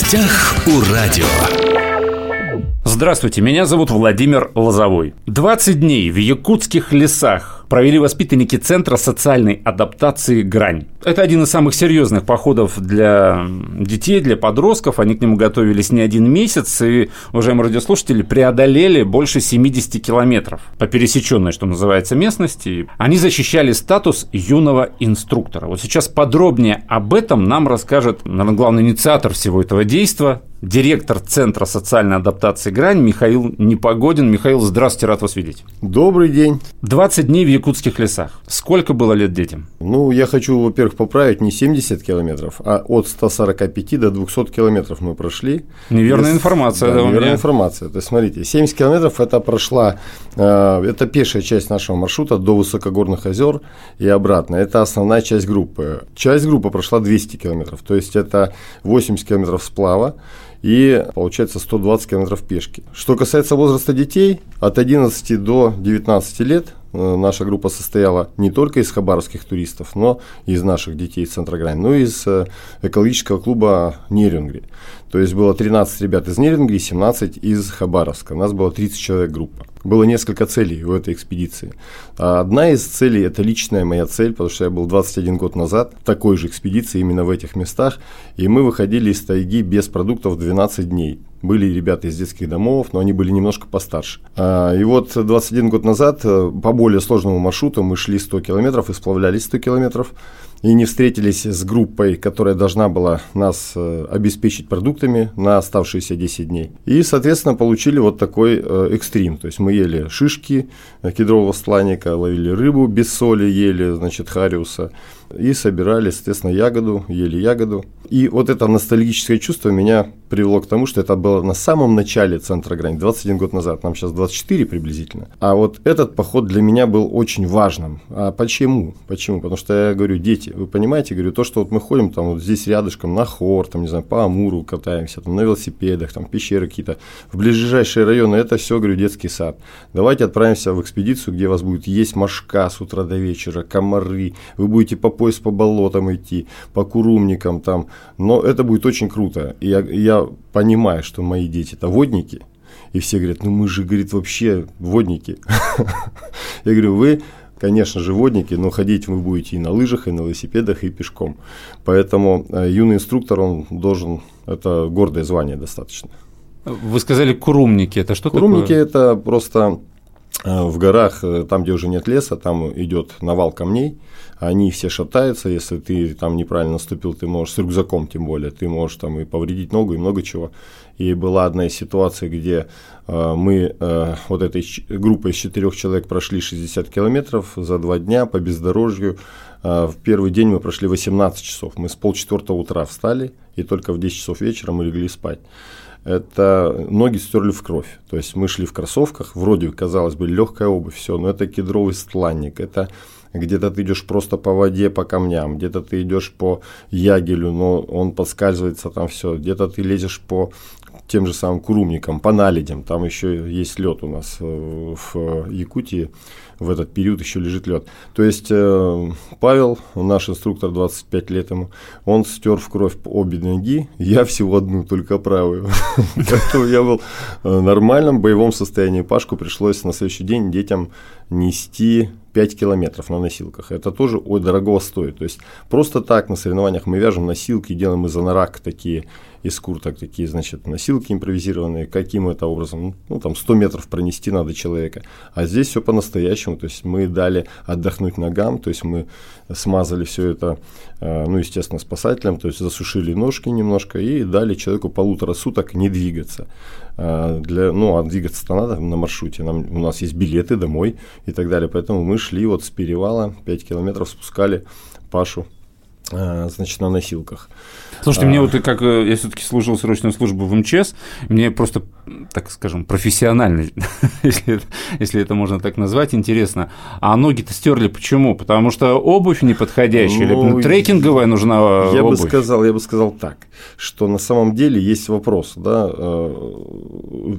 гостях у радио. Здравствуйте, меня зовут Владимир Лозовой. 20 дней в якутских лесах провели воспитанники Центра социальной адаптации «Грань». Это один из самых серьезных походов для детей, для подростков. Они к нему готовились не один месяц, и, уважаемые радиослушатели, преодолели больше 70 километров по пересеченной, что называется, местности. Они защищали статус юного инструктора. Вот сейчас подробнее об этом нам расскажет, наверное, главный инициатор всего этого действия, директор Центра социальной адаптации «Грань» Михаил Непогодин. Михаил, здравствуйте, рад вас видеть. Добрый день. 20 дней в якутских лесах. Сколько было лет детям? Ну, я хочу, во-первых, поправить не 70 километров, а от 145 до 200 километров мы прошли. Неверная Есть, информация. Да, неверная меня. информация. То есть, смотрите, 70 километров – это прошла, э, это пешая часть нашего маршрута до Высокогорных озер и обратно. Это основная часть группы. Часть группы прошла 200 километров, то есть, это 80 километров сплава и получается 120 километров пешки. Что касается возраста детей, от 11 до 19 лет Э, наша группа состояла не только из хабаровских туристов, но и из наших детей из центра Грань, но и из э, экологического клуба Нерингри. То есть было 13 ребят из Нерингри, 17 из Хабаровска. У нас было 30 человек группа. Было несколько целей у этой экспедиции. Одна из целей – это личная моя цель, потому что я был 21 год назад в такой же экспедиции именно в этих местах, и мы выходили из тайги без продуктов 12 дней. Были ребята из детских домов, но они были немножко постарше. А, и вот 21 год назад э, по более сложному маршруту мы шли 100 километров и сплавлялись 100 километров и не встретились с группой, которая должна была нас э, обеспечить продуктами на оставшиеся 10 дней. И, соответственно, получили вот такой э, экстрим. То есть мы ели шишки кедрового стланника, ловили рыбу без соли, ели, значит, хариуса и собирали, соответственно, ягоду, ели ягоду. И вот это ностальгическое чувство меня привело к тому, что это было на самом начале центра грани, 21 год назад, нам сейчас 24 приблизительно. А вот этот поход для меня был очень важным. А почему? Почему? Потому что я говорю, дети, вы понимаете, говорю, то, что вот мы ходим там вот здесь рядышком на хор, там, не знаю, по Амуру катаемся, там, на велосипедах, там, пещеры какие-то, в ближайшие районы, это все, говорю, детский сад. Давайте отправимся в экспедицию, где вас будет есть мошка с утра до вечера, комары, вы будете по пояс по болотам идти, по курумникам там, но это будет очень круто. И я, я понимаю, что мои дети это водники, и все говорят, ну мы же, говорит, вообще водники. Я говорю, вы, конечно же, водники, но ходить вы будете и на лыжах, и на велосипедах, и пешком. Поэтому э, юный инструктор, он должен, это гордое звание достаточно. Вы сказали курумники, это что курумники такое? Курумники – это просто в горах, э, там, где уже нет леса, там идет навал камней, они все шатаются, если ты там неправильно наступил, ты можешь с рюкзаком тем более, ты можешь там и повредить ногу, и много чего. И была одна из ситуаций, где э, мы э, вот этой группой из четырех человек прошли 60 километров за два дня по бездорожью. Э, в первый день мы прошли 18 часов, мы с полчетвертого утра встали, и только в 10 часов вечера мы легли спать это ноги стерли в кровь. То есть мы шли в кроссовках, вроде, казалось бы, легкая обувь, все, но это кедровый стланник, это где-то ты идешь просто по воде, по камням, где-то ты идешь по ягелю, но он подскальзывается там все, где-то ты лезешь по тем же самым курумникам, по наледям, там еще есть лед у нас э, в Якутии, в этот период еще лежит лед. То есть э, Павел, наш инструктор, 25 лет ему, он стер в кровь обе ноги, я всего одну, только правую. Поэтому я был в нормальном боевом состоянии. Пашку пришлось на следующий день детям нести 5 километров на носилках. Это тоже ой, дорого стоит. То есть просто так на соревнованиях мы вяжем носилки, делаем из анорак такие из курток такие, значит, носилки импровизированные. Каким это образом? Ну, там 100 метров пронести надо человека. А здесь все по-настоящему. То есть мы дали отдохнуть ногам, то есть мы смазали все это, э, ну, естественно, спасателем, то есть засушили ножки немножко и дали человеку полутора суток не двигаться. Э, для, ну, а двигаться-то надо на маршруте. Нам, у нас есть билеты домой и так далее. Поэтому мы шли вот с перевала 5 километров, спускали Пашу значит, на носилках. Слушайте, а... мне вот как э, я все-таки служил срочную службу в МЧС, мне просто, так скажем, профессионально, если, это, если это можно так назвать, интересно. А ноги-то стерли почему? Потому что обувь неподходящая, ну, или трекинговая нужна я обувь? Бы сказал, я бы сказал так, что на самом деле есть вопрос, да, э,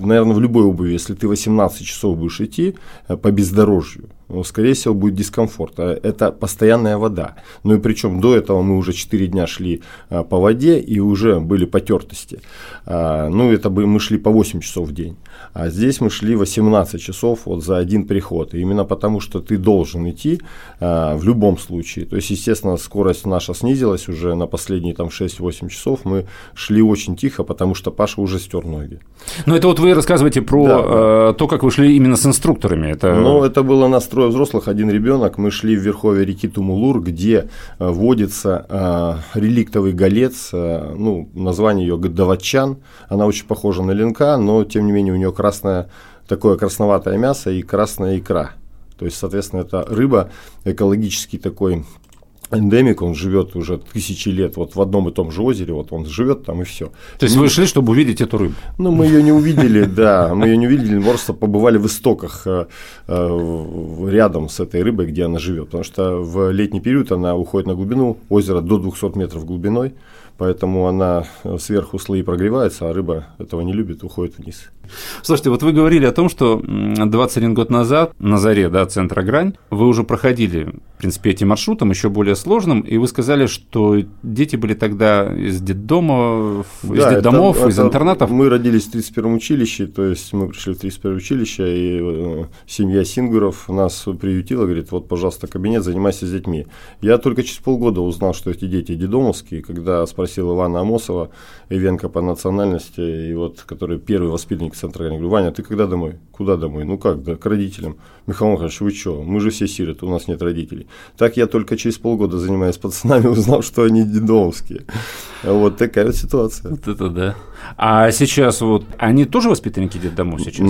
наверное, в любой обуви, если ты 18 часов будешь идти по бездорожью, ну, скорее всего, будет дискомфорт. А это постоянная вода. Ну и причем до этого мы уже 4 дня шли а, по воде и уже были потертости. А, ну, это бы мы шли по 8 часов в день. А здесь мы шли 18 часов вот за один приход. И именно потому, что ты должен идти в любом случае. То есть, естественно, скорость наша снизилась уже на последние там 6-8 часов. Мы шли очень тихо, потому что Паша уже стер ноги. Но это вот вы рассказываете про да, э, то, как вы шли именно с инструкторами. Это... Ну, это было на трое взрослых, один ребенок. Мы шли в верховье реки Тумулур, где э, водится э, реликтовый голец, э, ну, название ее Давачан. Она очень похожа на ленка, но тем не менее у нее красное, такое красноватое мясо и красная икра. То есть, соответственно, это рыба экологический такой эндемик, он живет уже тысячи лет вот в одном и том же озере, вот он живет там и все. То есть вы шли, чтобы увидеть эту рыбу? Ну, мы ее не увидели, да, мы ее не увидели, просто побывали в истоках э, э, рядом с этой рыбой, где она живет, потому что в летний период она уходит на глубину, озеро до 200 метров глубиной, поэтому она сверху слои прогревается, а рыба этого не любит, уходит вниз. Слушайте, вот вы говорили о том, что 21 год назад на заре да, центра Грань вы уже проходили, в принципе, этим маршрутом, еще более сложным, и вы сказали, что дети были тогда из детдома, из да, детдомов, это, из это интернатов. Мы родились в 31 училище, то есть мы пришли в 31 училище, и э, семья Сингуров нас приютила, говорит, вот, пожалуйста, кабинет, занимайся с детьми. Я только через полгода узнал, что эти дети детдомовские, когда спросил Ивана Амосова, Ивенко по национальности, и вот, который первый воспитанник центра. Я говорю, Ваня, ты когда домой? Куда домой? Ну как, да, к родителям. Михаил Михайлович, вы что? Мы же все сироты, у нас нет родителей. Так я только через полгода, занимаясь пацанами, узнал, что они дедомовские. Вот такая вот ситуация. Вот это да. А сейчас вот они тоже воспитанники детдомов сейчас?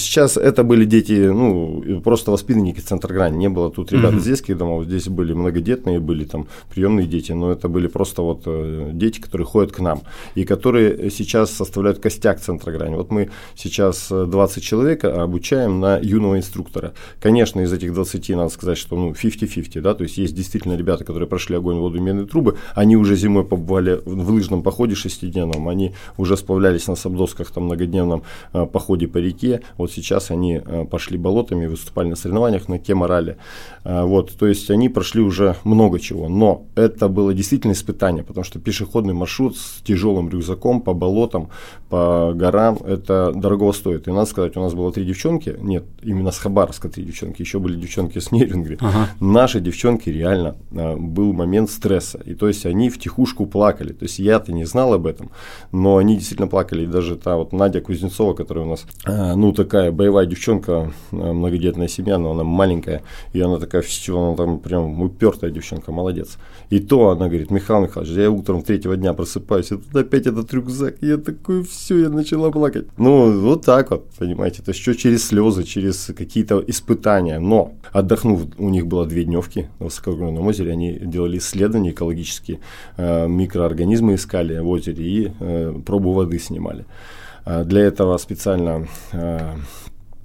Сейчас это были дети, ну, просто воспитанники центра грани. Не было тут ребят из детских домов, здесь были многодетные, были там приемные дети, но это были просто вот э, дети, которые ходят к нам и которые сейчас составляют костяк центра грани. Вот мы сейчас 20 э, человек обучаем на юного инструктора. Конечно, из этих 20 надо сказать, что ну 50-50, да, то есть есть действительно ребята, которые прошли огонь, воду медные трубы, они уже зимой побывали в лыжном походе шестидневном, они уже сплавлялись на сабдосках там многодневном э, походе по реке, вот сейчас они э, пошли болотами, выступали на соревнованиях на Кеморале, э, вот, то есть они прошли уже много чего, но это было действительно испытание, потому что пешеходный маршрут с тяжелым рюкзаком по болотам, по горам, это дорого стоит, и надо сказать, у нас было три девчонки, нет, именно с Хабаровска три девчонки, еще были девчонки с Нерюнгри, ага. наши девчонки реально, был момент стресса, и то есть они втихушку плакали, то есть я-то не знал об этом, но они действительно плакали. И даже та вот Надя Кузнецова, которая у нас, э, ну, такая боевая девчонка, э, многодетная семья, но она маленькая, и она такая, все, она там прям упертая девчонка, молодец. И то она говорит, Михаил Михайлович, я утром третьего дня просыпаюсь, и тут опять этот рюкзак, я такой, все, я начала плакать. Ну, вот так вот, понимаете, то есть что через слезы, через какие-то испытания. Но, отдохнув, у них было две дневки на Высокогорном озере, они делали исследования экологические, э, микроорганизмы искали в озере и пробу воды снимали. А, для этого специально а,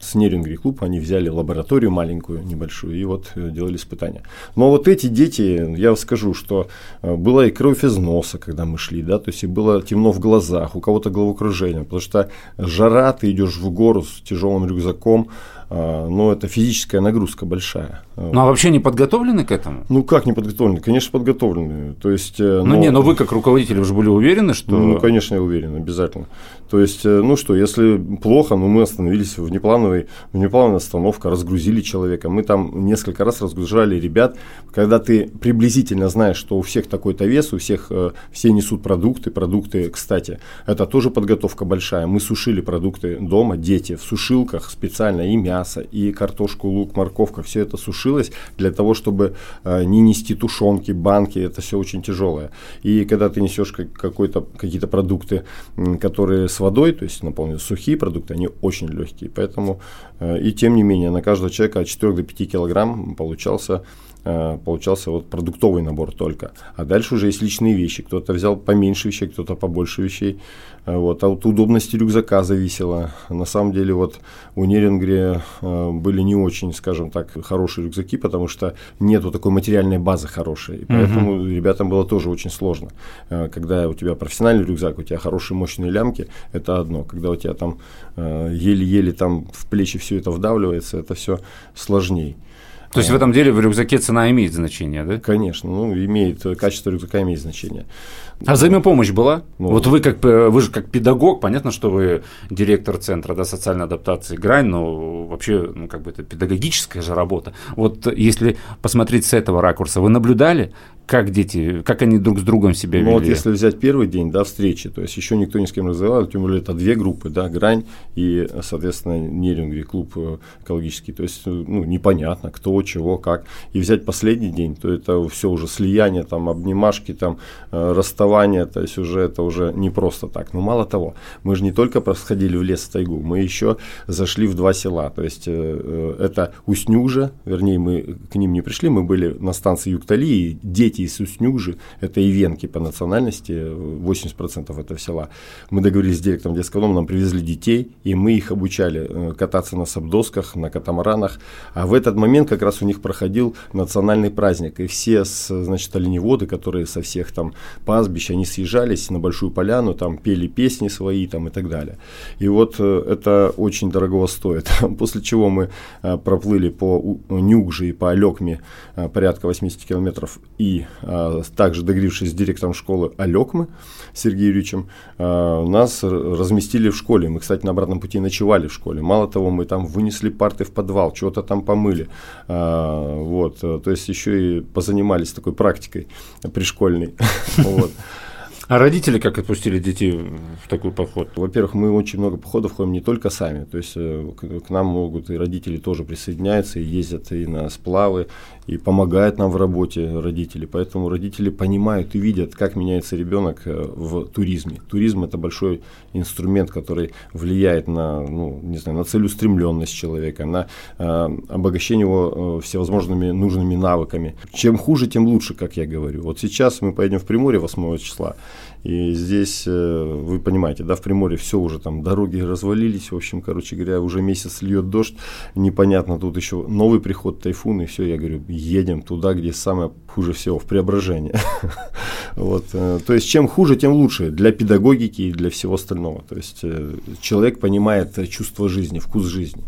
с Нерингри клуб они взяли лабораторию маленькую, небольшую, и вот э, делали испытания. Но вот эти дети, я вам скажу, что э, была и кровь из носа, когда мы шли, да, то есть и было темно в глазах, у кого-то головокружение, потому что жара, ты идешь в гору с тяжелым рюкзаком, а, но это физическая нагрузка большая. Ну а вообще не подготовлены к этому? Ну как не подготовлены? Конечно, подготовлены. То есть, э, ну но... не, но вы как руководитель уже были уверены, что. Ну, конечно, я уверен, обязательно. То есть, ну что, если плохо, ну мы остановились в неплановой, в неплановой остановке, разгрузили человека. Мы там несколько раз разгружали ребят. Когда ты приблизительно знаешь, что у всех такой-то вес, у всех э, все несут продукты, продукты, кстати, это тоже подготовка большая. Мы сушили продукты дома, дети в сушилках специально и мясо, и картошку, лук, морковка, все это сушилось для того, чтобы э, не нести тушенки, банки, это все очень тяжелое. И когда ты несешь какой-то, какие-то продукты, которые с водой, то есть наполнены сухие продукты, они очень легкие. Поэтому, и тем не менее, на каждого человека от 4 до 5 килограмм получался э, получался вот продуктовый набор только. А дальше уже есть личные вещи. Кто-то взял поменьше вещей, кто-то побольше вещей. Э, вот. А вот удобности рюкзака зависело. На самом деле вот у Нерингре э, были не очень, скажем так, хорошие рюкзаки, потому что нету такой материальной базы хорошей. И поэтому uh-huh. ребятам было тоже очень сложно. Э, когда у тебя профессиональный рюкзак, у тебя хорошие мощные лямки, это одно. Когда у тебя там еле-еле там в плечи все это вдавливается, это все сложнее. То есть в этом деле в рюкзаке цена имеет значение, да? Конечно, ну, имеет, качество рюкзака имеет значение. А взаимопомощь была? Ну, вот вы как вы же как педагог, понятно, что вы директор центра да, социальной адаптации Грань, но вообще, ну, как бы это педагогическая же работа. Вот если посмотреть с этого ракурса, вы наблюдали, как дети, как они друг с другом себя вели? Ну, вот если взять первый день, да, встречи, то есть еще никто ни с кем разговаривал, тем более это две группы, да, Грань и, соответственно, Нерингри, клуб э, экологический, то есть, э, ну, непонятно, кто, чего, как. И взять последний день, то это все уже слияние, там, обнимашки, там, э, расставание, то есть уже это уже не просто так. Но мало того, мы же не только сходили в лес в тайгу, мы еще зашли в два села, то есть это Уснюжа, вернее, мы к ним не пришли, мы были на станции Юктали, и дети дети из Уснюжи, это и венки по национальности, 80% этого села. Мы договорились с директором детского дома, нам привезли детей, и мы их обучали э, кататься на сабдосках, на катамаранах. А в этот момент как раз у них проходил национальный праздник, и все, значит, оленеводы, которые со всех там пастбищ, они съезжались на Большую Поляну, там пели песни свои там и так далее. И вот э, это очень дорого стоит. После чего мы э, проплыли по Нюгже и по Алекме порядка 80 километров и а, также договорившись с директором школы Алекмы Сергеем Юрьевичем, а, нас разместили в школе. Мы, кстати, на обратном пути ночевали в школе. Мало того, мы там вынесли парты в подвал, чего-то там помыли. А, вот, то есть еще и позанимались такой практикой пришкольной. А родители как отпустили детей в такой поход? Во-первых, мы очень много походов ходим не только сами. То есть э, к нам могут и родители тоже присоединяются, и ездят и на сплавы, и помогают нам в работе родители. Поэтому родители понимают и видят, как меняется ребенок э, в туризме. Туризм это большой инструмент, который влияет на, ну, не знаю, на целеустремленность человека, на э, обогащение его э, всевозможными нужными навыками. Чем хуже, тем лучше, как я говорю. Вот сейчас мы поедем в Приморье 8 числа. И здесь, э, вы понимаете, да, в Приморье все уже там, дороги развалились, в общем, короче говоря, уже месяц льет дождь, непонятно, тут еще новый приход тайфун, и все, я говорю, едем туда, где самое хуже всего, в Преображение. вот, э, то есть, чем хуже, тем лучше для педагогики и для всего остального. То есть, э, человек понимает чувство жизни, вкус жизни.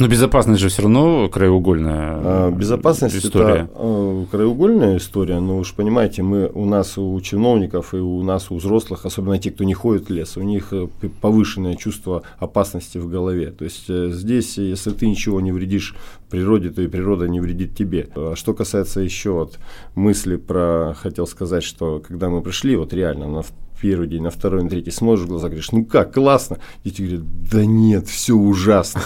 Но безопасность же все равно краеугольная а, безопасность история. это э, краеугольная история, но уж понимаете, мы у нас у чиновников и у нас у взрослых, особенно те, кто не ходит в лес, у них э, повышенное чувство опасности в голове. То есть э, здесь, если ты ничего не вредишь природе, то и природа не вредит тебе. А что касается еще вот мысли про, хотел сказать, что когда мы пришли, вот реально на первый день, на второй, на третий смотришь в глаза, говоришь, ну как, классно. Дети говорят, да нет, все ужасно.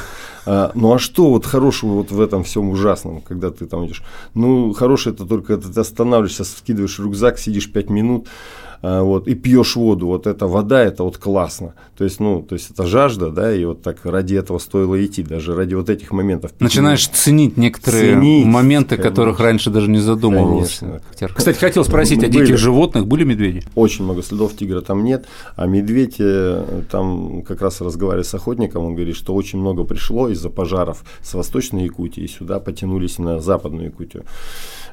А, ну а что вот хорошего вот в этом всем ужасном, когда ты там идешь? Ну, хорошее это только ты останавливаешься, скидываешь рюкзак, сидишь пять минут, а, вот, и пьешь воду, вот эта вода, это вот классно. То есть, ну, то есть это жажда, да, и вот так ради этого стоило идти, даже ради вот этих моментов. Начинаешь ценить некоторые ценить, моменты, конечно. которых раньше даже не задумывался. Конечно. Кстати, хотел спросить, а диких животных были медведи? Очень много следов тигра там нет, а медведь, э, там как раз разговаривая с охотником, он говорит, что очень много пришло из-за пожаров с восточной Якутии, сюда потянулись на западную Якутию.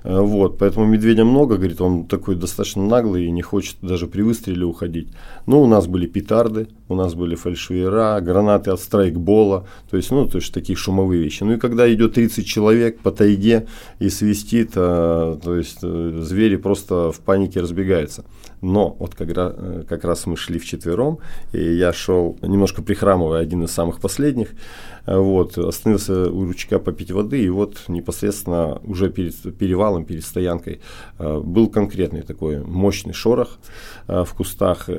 Э, вот, поэтому медведя много, говорит, он такой достаточно наглый и не хочет даже при выстреле уходить. Но у нас были петарды, у нас были фальшвейера, гранаты от страйкбола, то есть, ну, то есть такие шумовые вещи. Ну и когда идет 30 человек по тайге и свистит, а, то есть э, звери просто в панике разбегаются. Но вот когда, э, как раз мы шли вчетвером, и я шел немножко прихрамывая, один из самых последних, вот, остановился у ручка попить воды, и вот непосредственно уже перед перевалом, перед стоянкой был конкретный такой мощный шорох в кустах,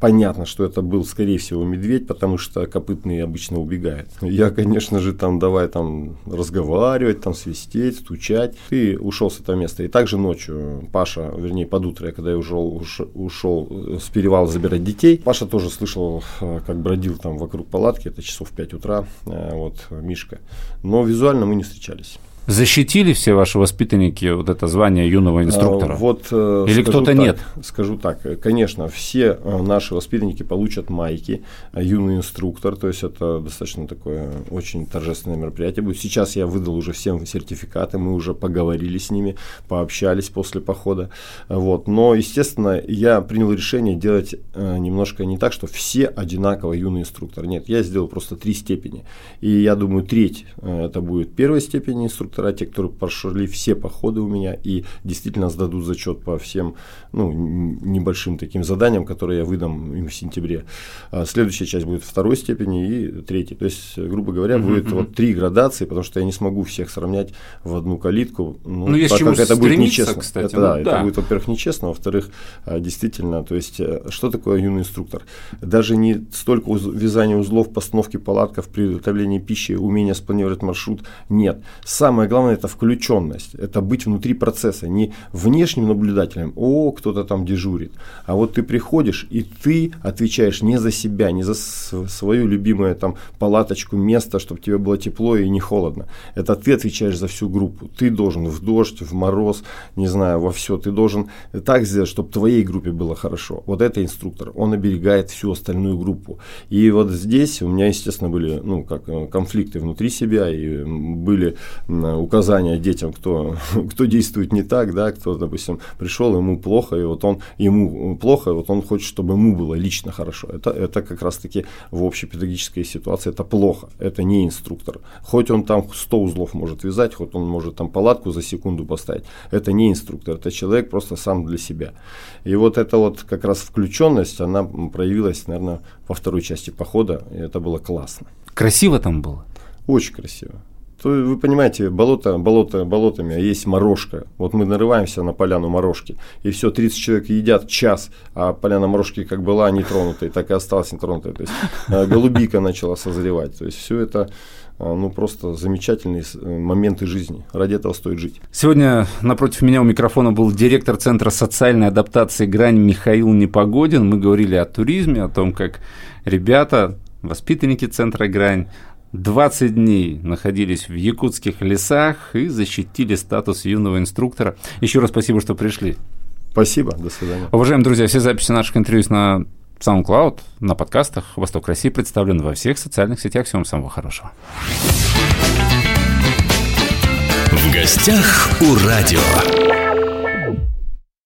понятно, что это был, скорее всего, медведь, потому что копытные обычно убегают. Я, конечно же, там давай там разговаривать, там свистеть, стучать. И ушел с этого места. И также ночью Паша, вернее, под утро, я когда я ушел, уш, ушел э, с перевала забирать детей, Паша тоже слышал, э, как бродил там вокруг палатки, это часов 5 утра, э, вот, Мишка. Но визуально мы не встречались. Защитили все ваши воспитанники вот это звание юного инструктора? А, вот, э, Или кто-то нет? Скажу так, конечно, все э, наши воспитанники получат майки юный инструктор, то есть это достаточно такое очень торжественное мероприятие будет. Сейчас я выдал уже всем сертификаты, мы уже поговорили с ними, пообщались после похода. Вот. Но, естественно, я принял решение делать немножко не так, что все одинаково юный инструктор. Нет, я сделал просто три степени. И я думаю, треть э, это будет первой степени инструктора, те, которые прошли все походы у меня и действительно сдадут зачет по всем ну, небольшим таким заданиям, которые я выдам им в сентябре. А следующая часть будет второй степени и третьей. То есть, грубо говоря, uh-huh, будет вот три градации, потому что я не смогу всех сравнять в одну калитку. Ну, ну есть чему это будет нечестно. Кстати, это, ну, да, да, это будет, во-первых, нечестно, во-вторых, а, действительно, то есть, э, что такое юный инструктор? Даже не столько вязания узлов, постановки палатков, приготовления пищи, умения спланировать маршрут. Нет. Самое главное – это включенность. Это быть внутри процесса, не внешним наблюдателем, о, кто-то там дежурит. А вот ты приходишь, и ты отвечаешь не за себя, не за свою любимую там палаточку, место, чтобы тебе было тепло и не холодно. Это ты отвечаешь за всю группу. Ты должен в дождь, в мороз, не знаю, во все. Ты должен так сделать, чтобы твоей группе было хорошо. Вот это инструктор. Он оберегает всю остальную группу. И вот здесь у меня, естественно, были ну, как, э, конфликты внутри себя, и были указания детям, кто, кто действует не так, да, кто, допустим, пришел, ему плохо, и вот он, ему плохо, и вот он хочет, чтобы ему было лично хорошо. Это, это как раз-таки в общепедагогической ситуации это плохо, это не инструктор. Хоть он там 100 узлов может вязать, хоть он может там палатку за секунду поставить, это не инструктор, это человек просто сам для себя. И вот эта вот как раз включенность, она проявилась, наверное, во второй части похода, и это было классно. Красиво там было? Очень красиво. То, вы понимаете, болото, болото болотами, а есть морожка. Вот мы нарываемся на поляну морожки, и все, 30 человек едят час, а поляна морожки как была нетронутой, так и осталась нетронутой. То есть э, голубика начала созревать. То есть все это э, ну, просто замечательные э, моменты жизни. Ради этого стоит жить. Сегодня напротив меня у микрофона был директор Центра социальной адаптации «Грань» Михаил Непогодин. Мы говорили о туризме, о том, как ребята, воспитанники Центра «Грань», 20 дней находились в якутских лесах и защитили статус юного инструктора. Еще раз спасибо, что пришли. Спасибо, до свидания. Уважаемые друзья, все записи наших интервью на SoundCloud, на подкастах «Восток России» представлены во всех социальных сетях. Всем самого хорошего. В гостях у радио.